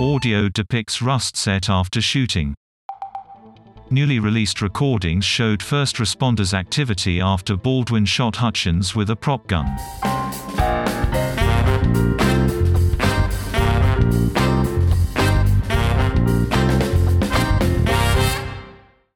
Audio depicts rust set after shooting. Newly released recordings showed first responders' activity after Baldwin shot Hutchins with a prop gun.